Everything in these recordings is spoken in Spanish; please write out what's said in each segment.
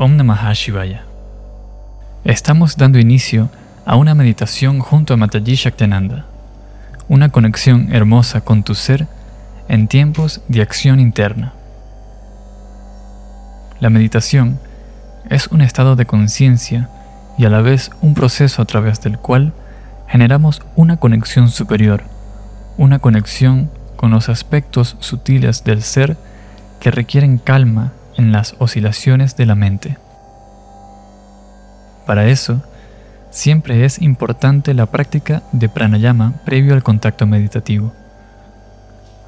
Om Namah Shivaya. Estamos dando inicio a una meditación junto a Mataji Shaktananda, una conexión hermosa con tu ser en tiempos de acción interna. La meditación es un estado de conciencia y a la vez un proceso a través del cual generamos una conexión superior, una conexión con los aspectos sutiles del ser que requieren calma en las oscilaciones de la mente. Para eso, siempre es importante la práctica de pranayama previo al contacto meditativo.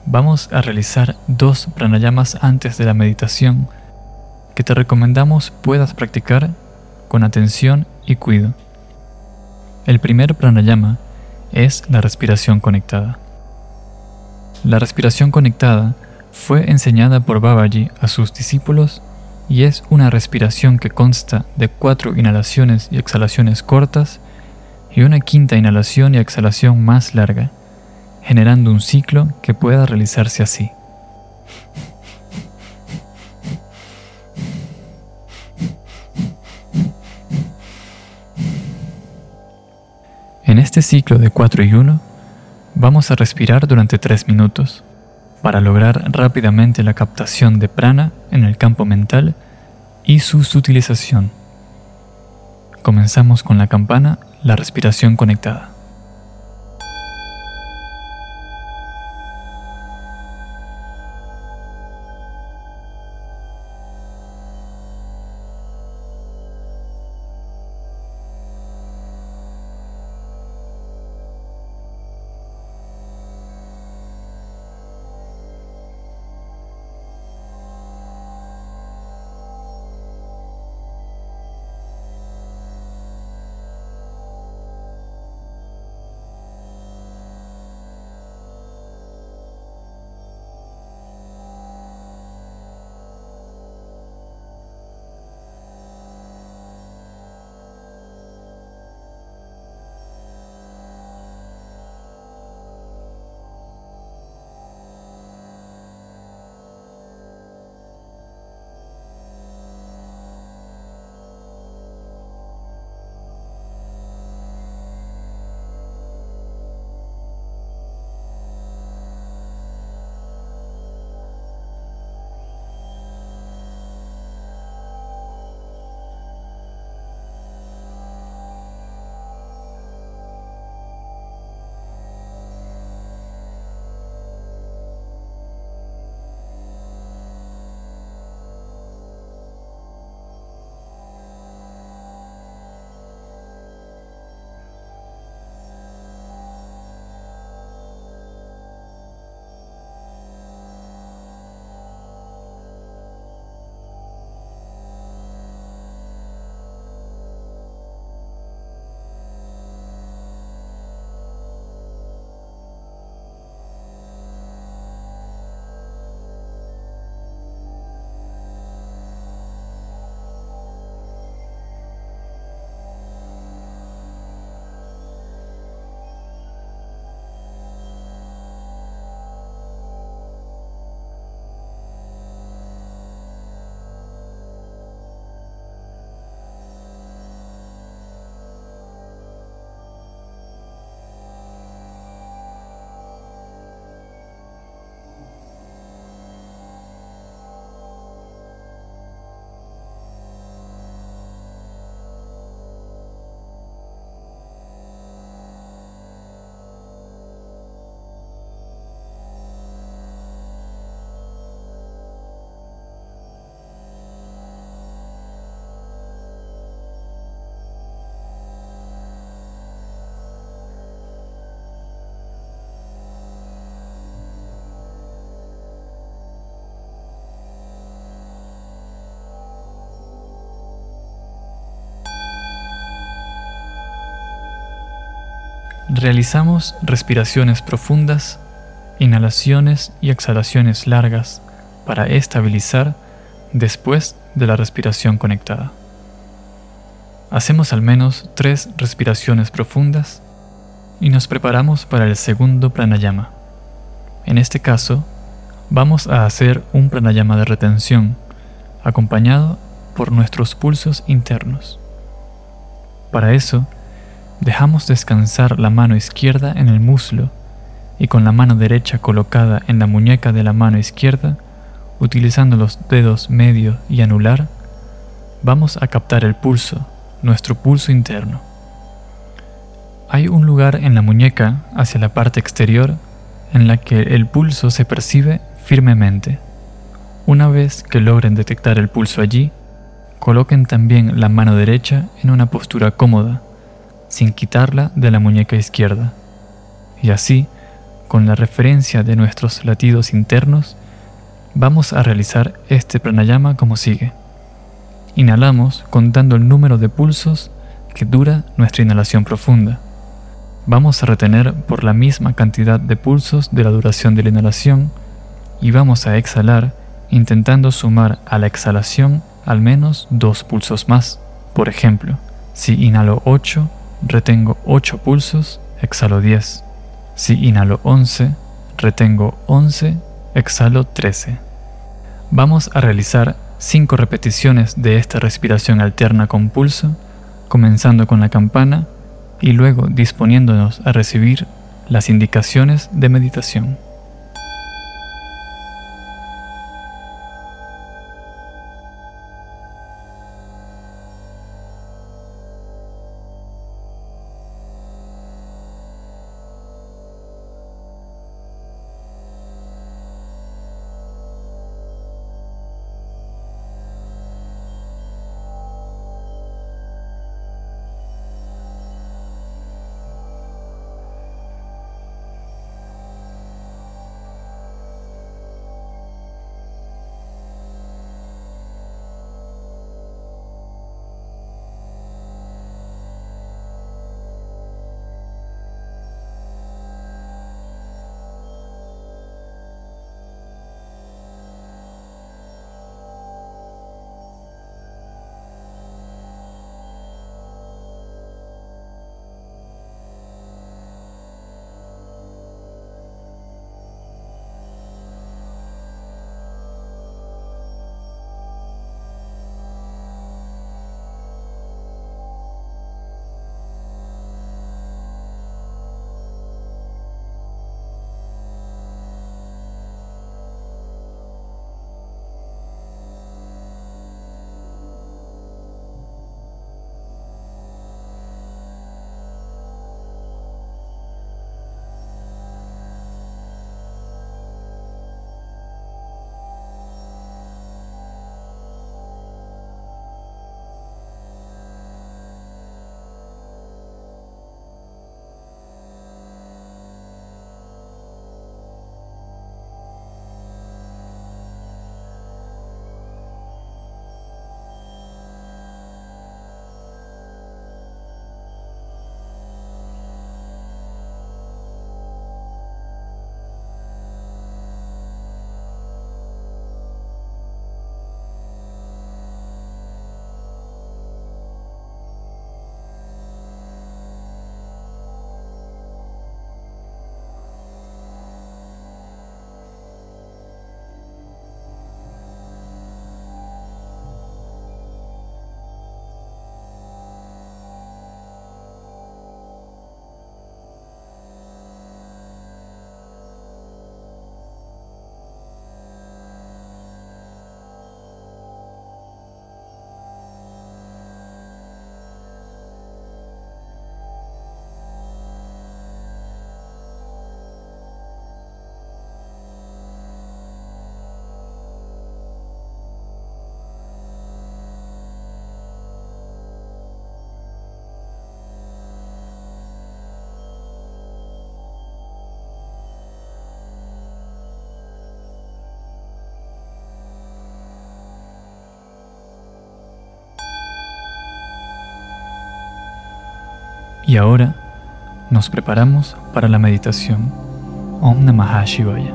Vamos a realizar dos pranayamas antes de la meditación que te recomendamos puedas practicar con atención y cuidado. El primer pranayama es la respiración conectada. La respiración conectada fue enseñada por Babaji a sus discípulos y es una respiración que consta de cuatro inhalaciones y exhalaciones cortas y una quinta inhalación y exhalación más larga, generando un ciclo que pueda realizarse así. En este ciclo de 4 y 1, vamos a respirar durante 3 minutos para lograr rápidamente la captación de prana en el campo mental y su utilización. Comenzamos con la campana, la respiración conectada. Realizamos respiraciones profundas, inhalaciones y exhalaciones largas para estabilizar después de la respiración conectada. Hacemos al menos tres respiraciones profundas y nos preparamos para el segundo pranayama. En este caso, vamos a hacer un pranayama de retención, acompañado por nuestros pulsos internos. Para eso, dejamos descansar la mano izquierda en el muslo y con la mano derecha colocada en la muñeca de la mano izquierda, utilizando los dedos medio y anular, vamos a captar el pulso, nuestro pulso interno. Hay un lugar en la muñeca hacia la parte exterior en la que el pulso se percibe firmemente. Una vez que logren detectar el pulso allí, coloquen también la mano derecha en una postura cómoda, sin quitarla de la muñeca izquierda. Y así, con la referencia de nuestros latidos internos, vamos a realizar este pranayama como sigue. Inhalamos contando el número de pulsos que dura nuestra inhalación profunda. Vamos a retener por la misma cantidad de pulsos de la duración de la inhalación y vamos a exhalar intentando sumar a la exhalación al menos dos pulsos más. Por ejemplo, si inhalo 8, retengo 8 pulsos, exhalo 10. Si inhalo 11, retengo 11, exhalo 13. Vamos a realizar 5 repeticiones de esta respiración alterna con pulso, comenzando con la campana y luego disponiéndonos a recibir las indicaciones de meditación. Y ahora nos preparamos para la meditación. Om Namah Shivaya.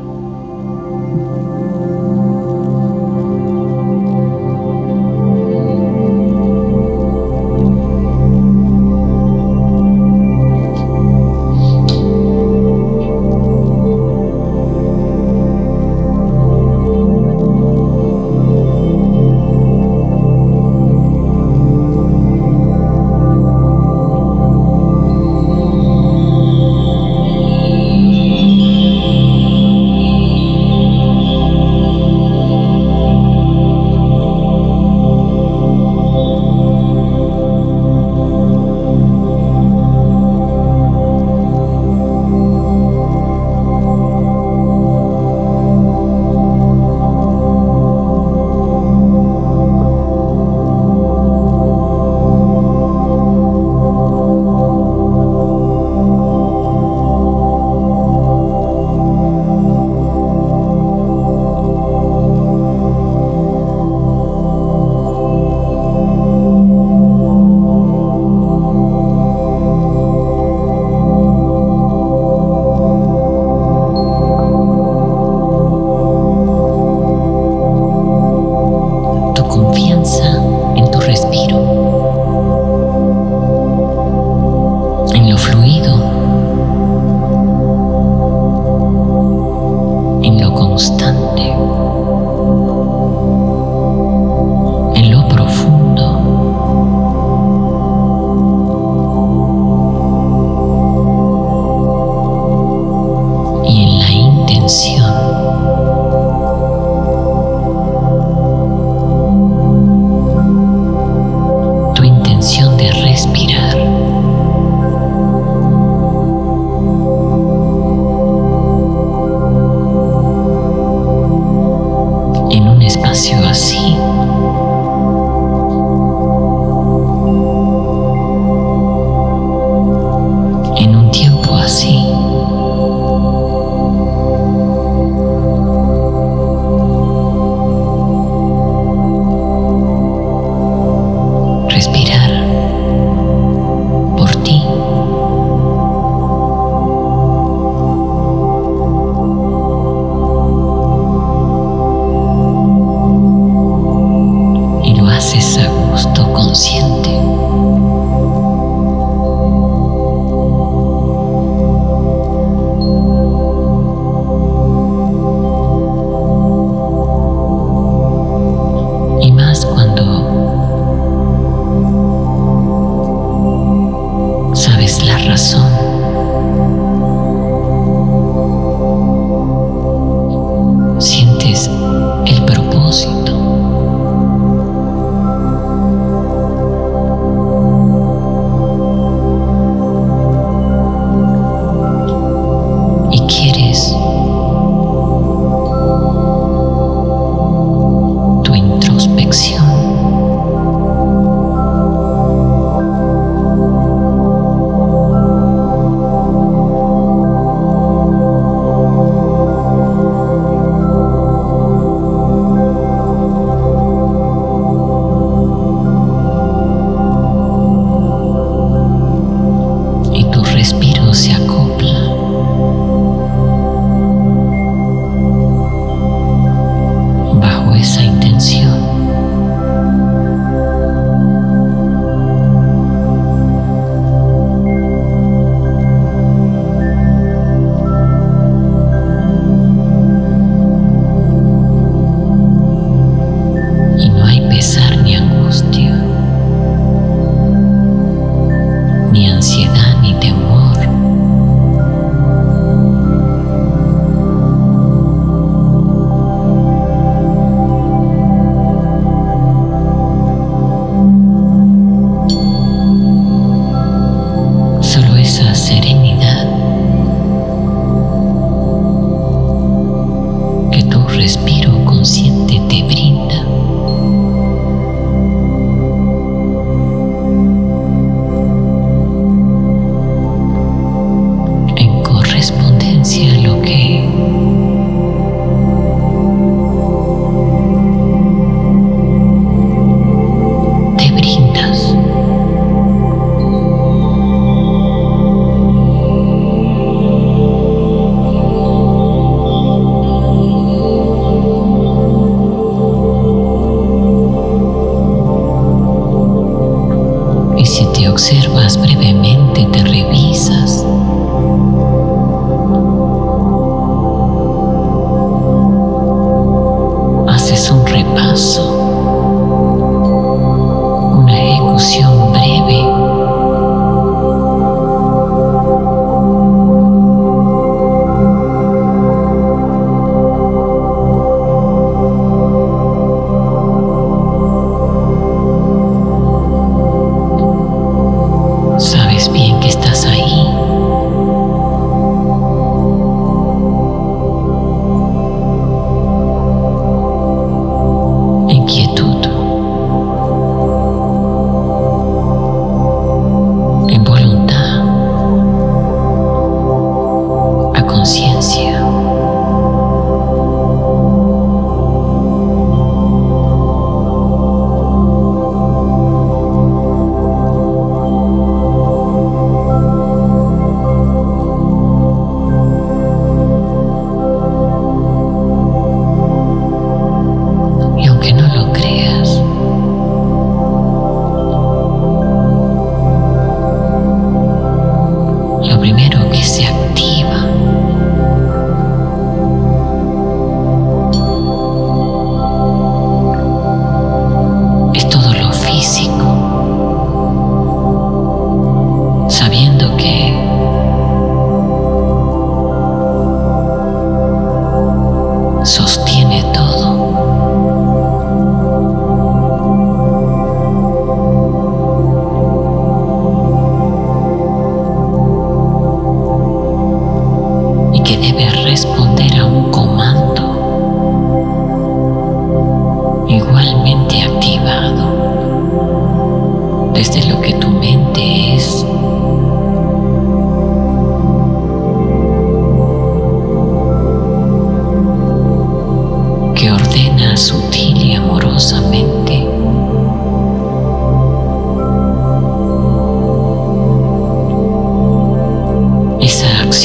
Un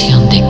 sensación de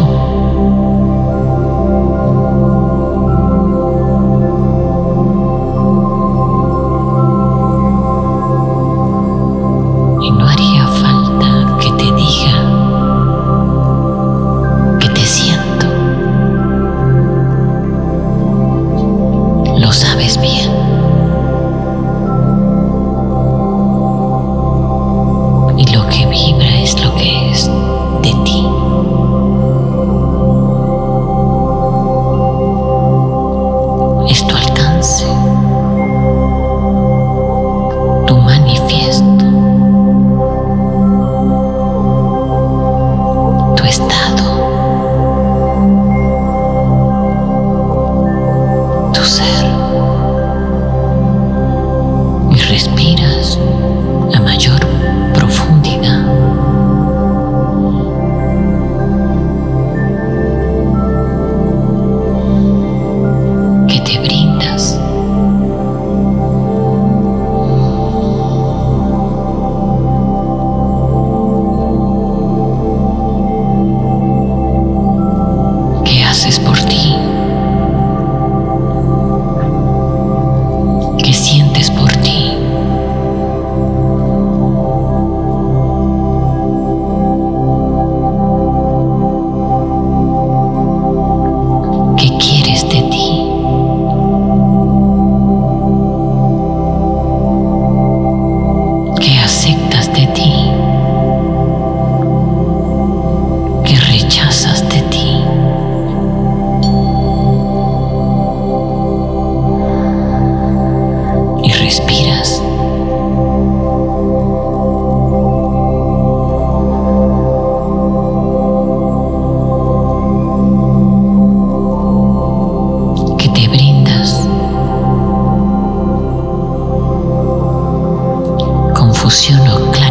Vibras Confusión o claridad.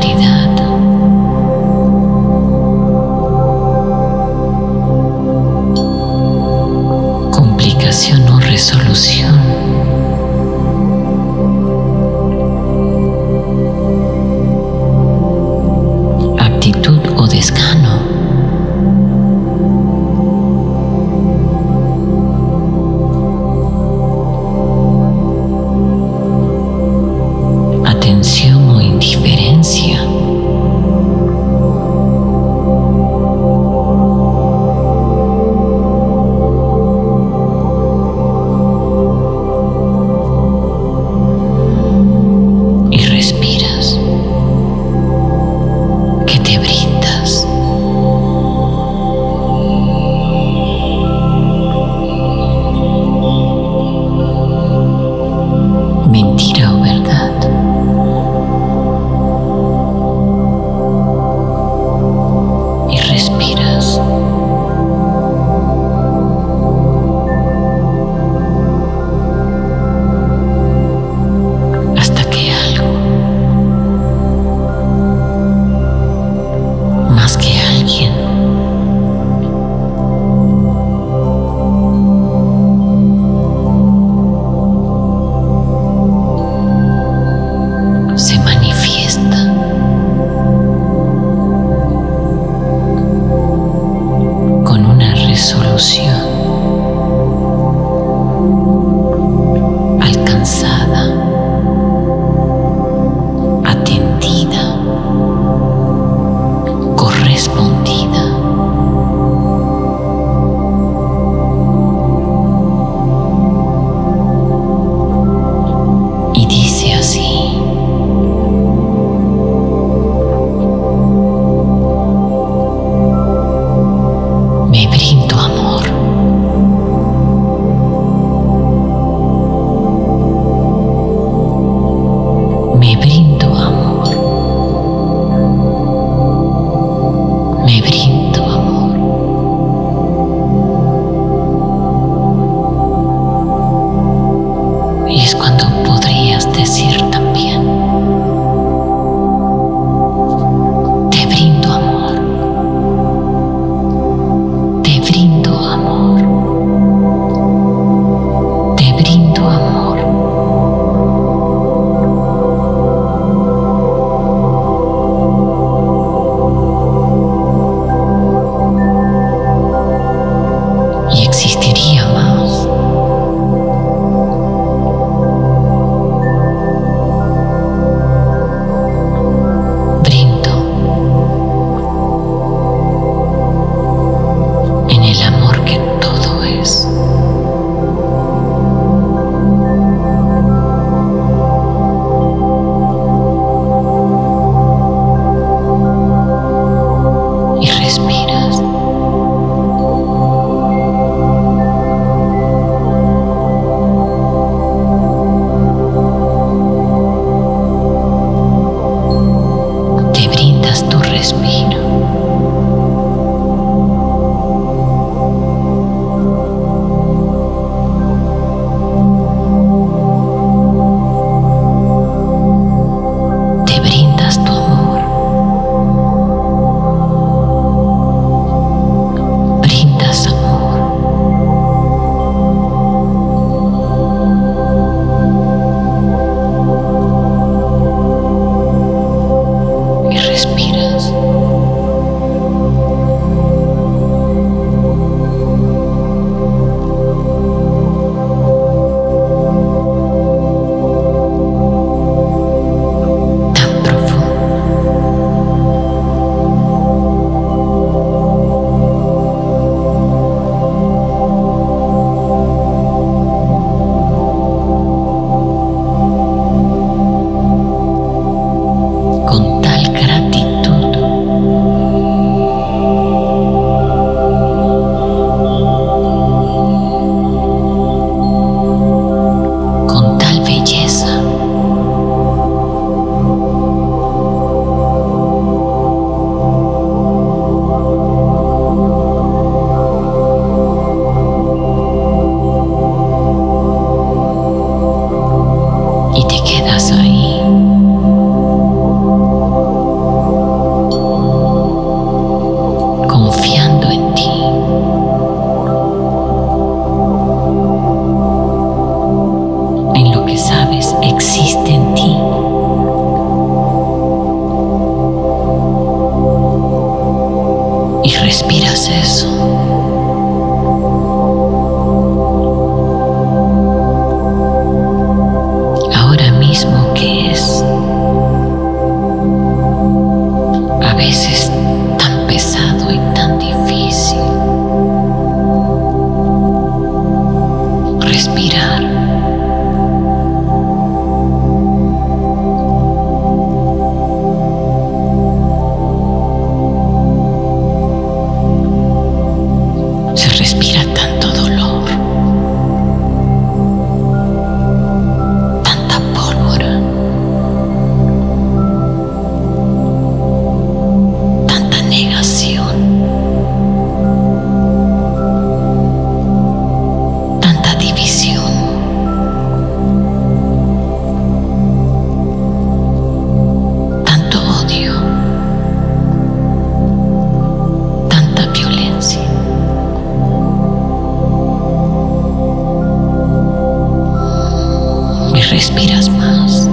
respiras más.